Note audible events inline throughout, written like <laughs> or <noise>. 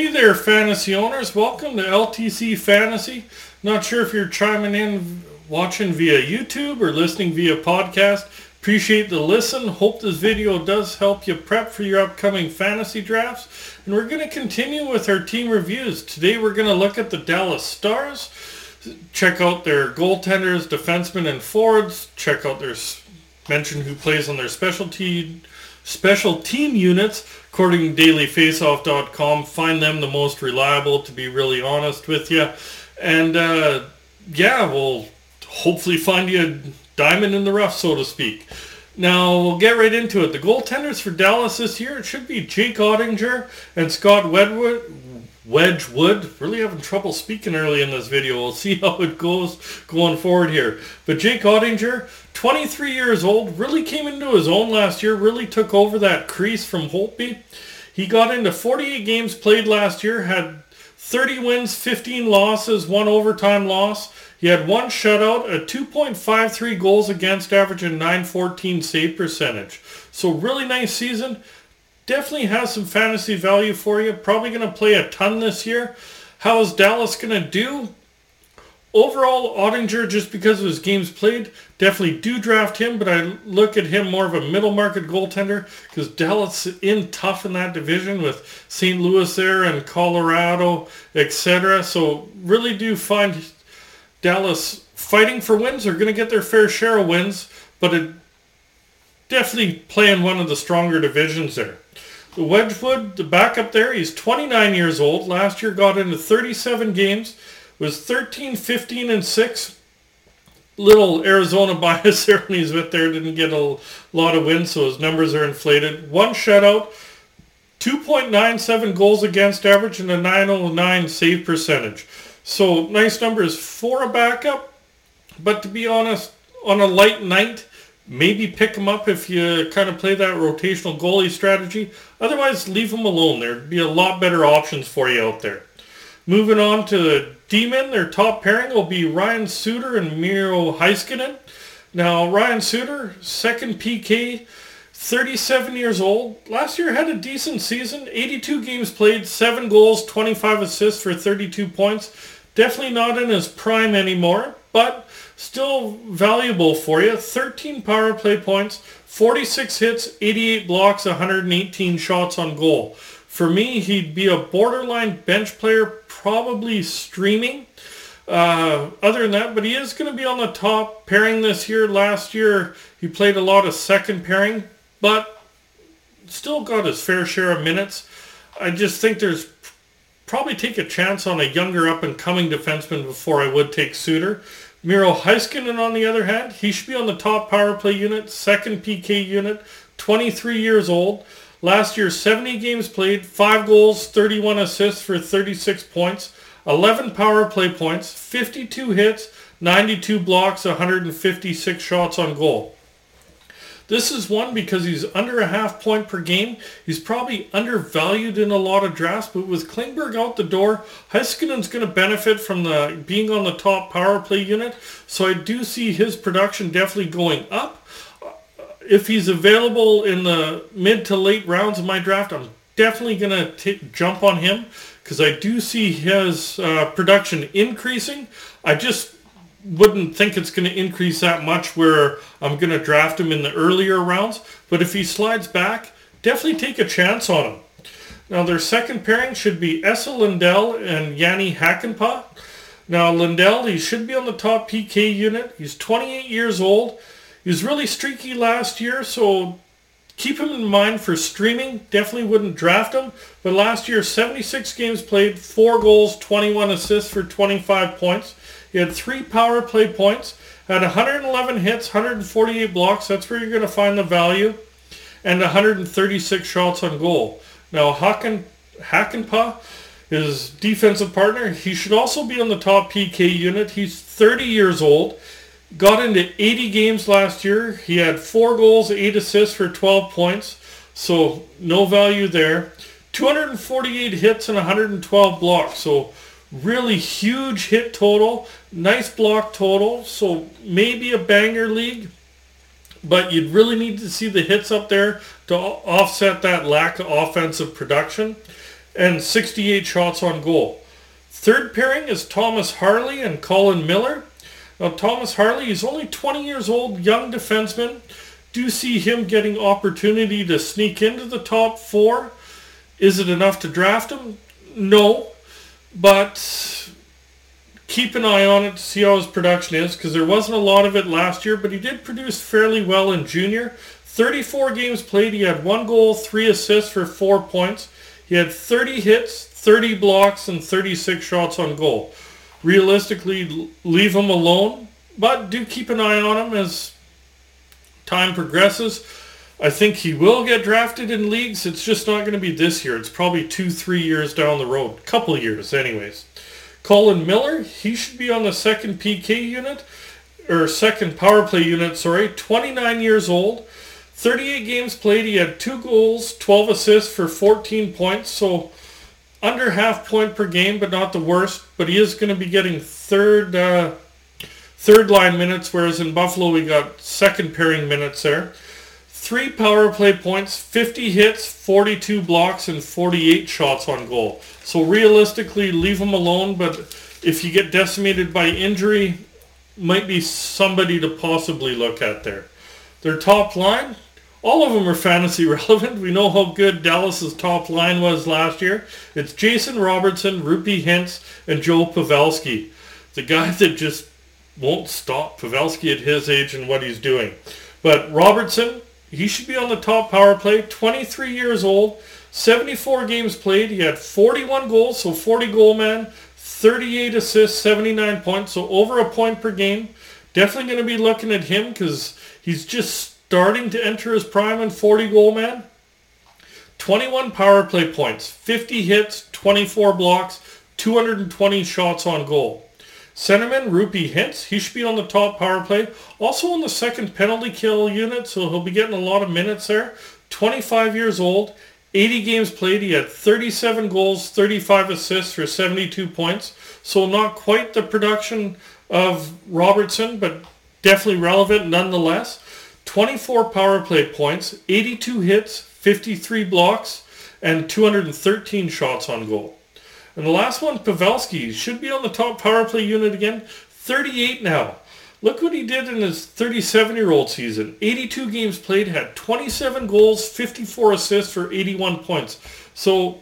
Hey there, fantasy owners. Welcome to LTC Fantasy. Not sure if you're chiming in watching via YouTube or listening via podcast. Appreciate the listen. Hope this video does help you prep for your upcoming fantasy drafts. And we're going to continue with our team reviews. Today we're going to look at the Dallas Stars. Check out their goaltenders, defensemen, and forwards. Check out their mention who plays on their specialty special team units according to dailyfaceoff.com find them the most reliable to be really honest with you and uh, yeah we'll hopefully find you a diamond in the rough so to speak now we'll get right into it the goaltenders for dallas this year it should be jake oettinger and scott wedwood Wedgewood. Really having trouble speaking early in this video. We'll see <laughs> how it goes going forward here. But Jake Oettinger, 23 years old, really came into his own last year, really took over that crease from Holtby. He got into 48 games played last year, had 30 wins, 15 losses, one overtime loss. He had one shutout, a 2.53 goals against average, and 914 save percentage. So really nice season definitely has some fantasy value for you. Probably going to play a ton this year. How is Dallas going to do? Overall, Oettinger, just because of his games played, definitely do draft him, but I look at him more of a middle market goaltender because Dallas in tough in that division with St. Louis there and Colorado, etc. So really do find Dallas fighting for wins. They're going to get their fair share of wins, but it definitely playing one of the stronger divisions there. The Wedgewood, the backup there, he's 29 years old. Last year got into 37 games, was 13, 15, and 6. Little Arizona <laughs> bias there he's with there. Didn't get a lot of wins, so his numbers are inflated. One shutout, 2.97 goals against average, and a 909 save percentage. So nice numbers for a backup. But to be honest, on a light night, maybe pick him up if you kind of play that rotational goalie strategy. Otherwise, leave him alone. There'd be a lot better options for you out there. Moving on to D-men, their top pairing will be Ryan Suter and Miro Heiskanen. Now, Ryan Suter, second PK, 37 years old. Last year had a decent season, 82 games played, 7 goals, 25 assists for 32 points. Definitely not in his prime anymore, but still valuable for you. 13 power play points, 46 hits, 88 blocks, 118 shots on goal. For me, he'd be a borderline bench player, probably streaming. Uh, other than that, but he is going to be on the top pairing this year. Last year, he played a lot of second pairing, but still got his fair share of minutes. I just think there's probably take a chance on a younger up and coming defenseman before I would take Suter. Miro Heiskanen, on the other hand, he should be on the top power play unit, second PK unit, 23 years old. Last year, 70 games played, 5 goals, 31 assists for 36 points, 11 power play points, 52 hits, 92 blocks, 156 shots on goal. This is one because he's under a half point per game. He's probably undervalued in a lot of drafts, but with Klingberg out the door, Heiskanen's going to benefit from the being on the top power play unit. So I do see his production definitely going up. If he's available in the mid to late rounds of my draft, I'm definitely going to jump on him because I do see his uh, production increasing. I just wouldn't think it's going to increase that much where I'm going to draft him in the earlier rounds. But if he slides back, definitely take a chance on him. Now their second pairing should be Esa Lindell and Jani Hakanpää. Now Lindell, he should be on the top PK unit. He's 28 years old. He was really streaky last year, so keep him in mind for streaming. Definitely wouldn't draft him. But last year, 76 games played, 4 goals, 21 assists for 25 points. He had three power play points, had 111 hits, 148 blocks. That's where you're going to find the value, and 136 shots on goal. Now, Haken, Hakanpää, his defensive partner, he should also be on the top PK unit. He's 30 years old. Got into 80 games last year. He had four goals, eight assists for 12 points. So no value there. 248 hits and 112 blocks. So really huge hit total, nice block total, so maybe a banger league, but you'd really need to see the hits up there to offset that lack of offensive production. and 68 shots on goal. Third pairing is Thomas Harley and Colin Miller. Thomas Harley is only 20 years old, young defenseman. Do see him getting opportunity to sneak into the top four. Is it enough to draft him? No, but keep an eye on it to see how his production is because there wasn't a lot of it last year, but he did produce fairly well in junior. 34 games played, he had one goal, three assists for four points. He had 30 hits, 30 blocks, and 36 shots on goal. Realistically, leave him alone, but do keep an eye on him as time progresses. I think he will get drafted in leagues. It's just not going to be this year. It's probably two, three years down the road. Couple years, anyways. Colin Miller, he should be on the second PK unit, or second power play unit, sorry. 29 years old. 38 games played. He had two goals, 12 assists for 14 points. So under half point per game, but not the worst. But he is going to be getting third uh, third line minutes, whereas in Buffalo we got second pairing minutes there. Three power play points, 50 hits, 42 blocks, and 48 shots on goal. So realistically, leave him alone. But if you get decimated by injury, might be somebody to possibly look at there. Their top line, all of them are fantasy <laughs> relevant. We know how good Dallas's top line was last year. It's Jason Robertson, Roope Hintz, and Joe Pavelski. The guy <laughs> that just won't stop Pavelski at his age and what he's doing. But Robertson, he should be on the top power play. 23 years old, 74 games played. He had 41 goals, so 40 goal man, 38 assists, 79 points, so over a point per game. Definitely going to be looking at him because he's just starting to enter his prime and 40 goal man. 21 power play points, 50 hits, 24 blocks, 220 shots on goal. Centerman Roope Hintz, he should be on the top power play. Also on the second penalty kill unit, so he'll be getting a lot of minutes there. 25 years old, 80 games played. He had 37 goals, 35 assists for 72 points. So not quite the production of Robertson, but definitely relevant nonetheless. 24 power play points, 82 hits, 53 blocks, and 213 shots on goal. And the last one, Pavelski, should be on the top power play unit again. 38 now. Look what he did in his 37-year-old season. 82 games played, had 27 goals, 54 assists for 81 points. So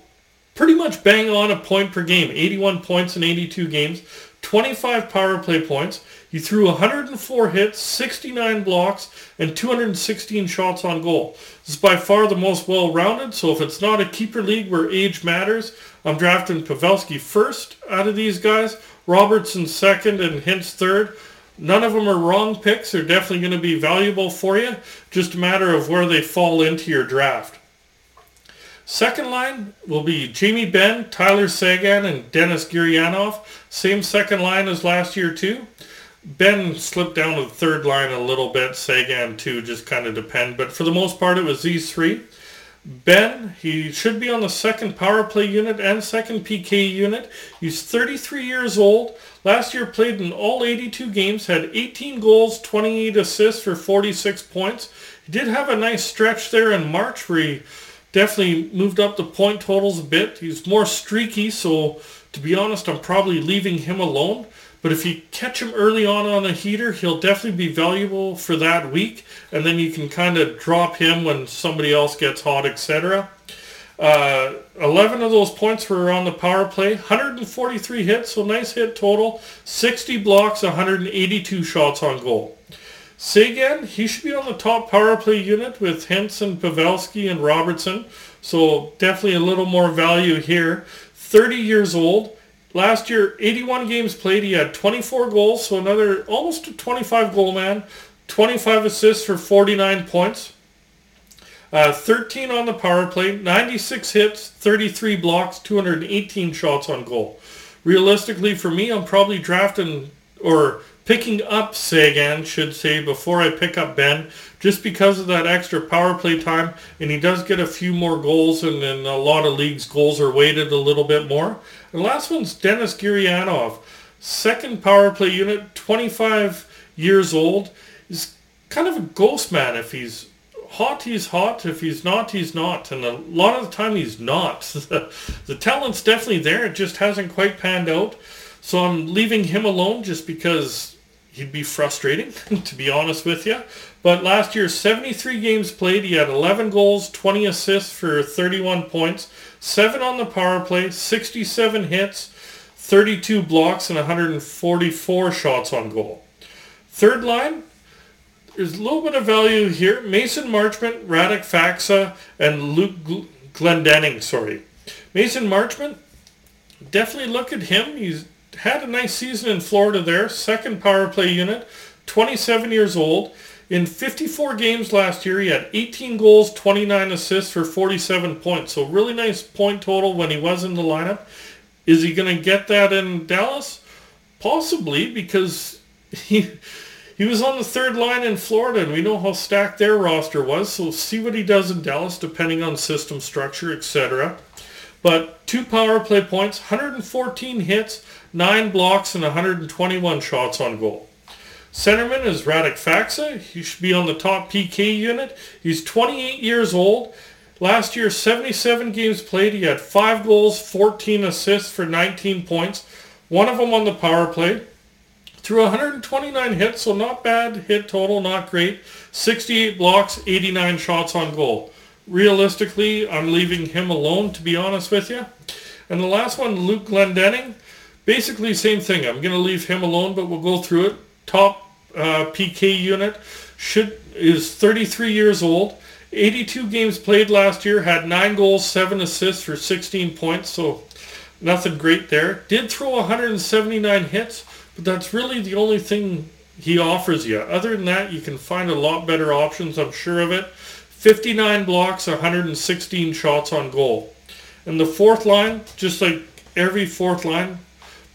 pretty much bang on a point per game. 81 points in 82 games. 25 power play points. He threw 104 hits, 69 blocks, and 216 shots on goal. This is by far the most well-rounded, so if it's not a keeper league where age matters, I'm drafting Pavelski first out of these guys, Robertson second, and Hintz third. None of them are wrong picks. They're definitely going to be valuable for you. Just a matter of where they fall into your draft. Second line will be Jamie Benn, Tyler Seguin, and Denis Gurianov. Same second line as last year too. Benn slipped down to the third line a little bit. Seguin too, just kind of depend. But for the most part, it was these three. Benn, he should be on the second power play unit and second PK unit. He's 33 years old. Last year played in all 82 games, had 18 goals, 28 assists for 46 points. He did have a nice stretch there in March where he definitely moved up the point totals a bit. He's more streaky, so to be honest, I'm probably leaving him alone. But if you catch him early on on a heater, he'll definitely be valuable for that week. And then you can kind of drop him when somebody else gets hot, etc. Uh, 11 of those points were on the power play. 143 hits, so nice hit total. 60 blocks, 182 shots on goal. Seguin, he should be on the top power play unit with Henson, Pavelski, and Robertson. So definitely a little more value here. 30 years old. Last year, 81 games played. He had 24 goals, so another almost a 25 goal man. 25 assists for 49 points. Uh, 13 on the power play, 96 hits, 33 blocks, 218 shots on goal. Realistically, for me, I'm probably drafting or picking up Seguin, should say, before I pick up Benn, just because of that extra power play time. And he does get a few more goals, and in a lot of leagues, goals are weighted a little bit more. And last one's Denis Gurianov, second power play unit, 25 years old. He's kind of a ghost man if he's hot, he's hot. If he's not, he's not. And a lot of the time he's not. <laughs> the talent's definitely there. It just hasn't quite panned out. So I'm leaving him alone just because he'd be frustrating, to be honest with you. But last year, 73 games played. He had 11 goals, 20 assists for 31 points, 7 on the power play, 67 hits, 32 blocks, and 144 shots on goal. Third line, there's a little bit of value here. Mason Marchment, Radek Faksa, and Luke Glendening, sorry. Mason Marchment, definitely look at him. He's had a nice season in Florida there. Second power play unit, 27 years old. In 54 games last year, he had 18 goals, 29 assists for 47 points. So really nice point total when he was in the lineup. Is he going to get that in Dallas? Possibly, because he he was on the third line in Florida, and we know how stacked their roster was. So see what he does in Dallas, depending on system structure, etc. But two power play points, 114 hits, nine blocks, and 121 shots on goal. Centerman is Radek Faksa. He should be on the top PK unit. He's 28 years old. Last year, 77 games played. He had 5 goals, 14 assists for 19 points. One of them on the power play threw 129 hits, so not bad hit total, not great. 68 blocks, 89 shots on goal. Realistically, I'm leaving him alone, to be honest with you. And the last one, Luke Glendening, basically same thing. I'm going to leave him alone, but we'll go through it. Top uh, PK unit should is 33 years old. 82 games played last year, had 9 goals, 7 assists for 16 points, so nothing great there. Did throw 179 hits, but that's really the only thing he offers you. Other than that, you can find a lot better options, I'm sure of it. 59 blocks, 116 shots on goal. And the fourth line, just like every fourth line,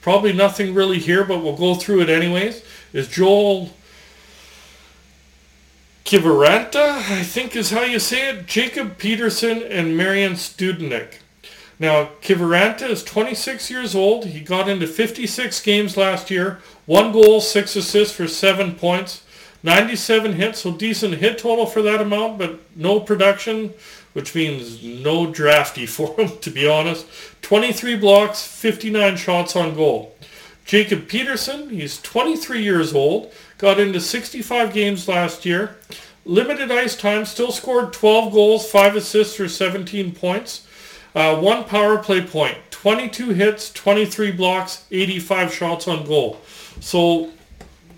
probably nothing really here, but we'll go through it anyways, is Joel Kiviranta, I think is how you say it, Jacob Peterson, and Marian Studenic. Now, Kiviranta is 26 years old. He got into 56 games last year. One goal, six assists for seven points. 97 hits, so decent hit total for that amount, but no production, which means no drafty <laughs> for him, to be honest. 23 blocks, 59 shots on goal. Jacob Peterson, he's 23 years old, got into 65 games last year. Limited ice time, still scored 12 goals, 5 assists for 17 points. Uh, one power play point, 22 hits, 23 blocks, 85 shots on goal. So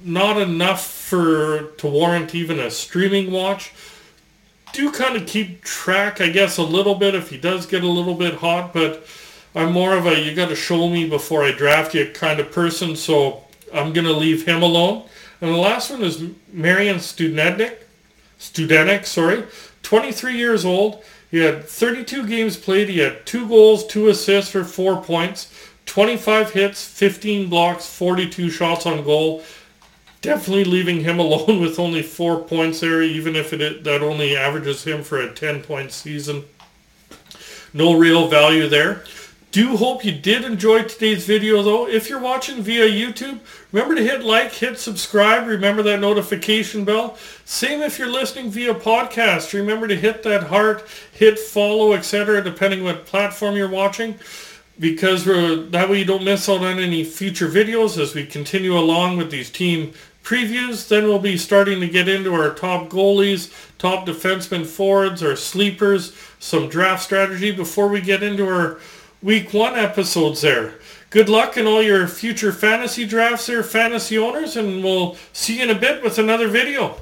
not enough for to warrant even a streaming watch. Do kind of keep track, I guess, a little bit if he does get a little bit hot, but I'm more of a you got to show me before I draft you kind of person, so I'm going to leave him alone. And the last one is Marian Studenic, Studenic, sorry, 23 years old. He had 32 games played. He had two goals, two assists for four points, 25 hits, 15 blocks, 42 shots on goal. Definitely leaving him <laughs> alone with only four points there, even if it that only averages him for a 10 point season. No real value there do hope you did enjoy today's video though. If you're watching via YouTube, remember to hit like, hit subscribe, remember that notification bell. Same if you're listening via podcast, remember to hit that heart, hit follow, etc. depending what platform you're watching because that way you don't miss out on any future videos as we continue along with these team previews. Then we'll be starting to get into our top goalies, top defensemen forwards, our sleepers, some draft strategy before we get into our week one episodes there. Good luck in all your future fantasy drafts there, fantasy owners, and we'll see you in a bit with another video.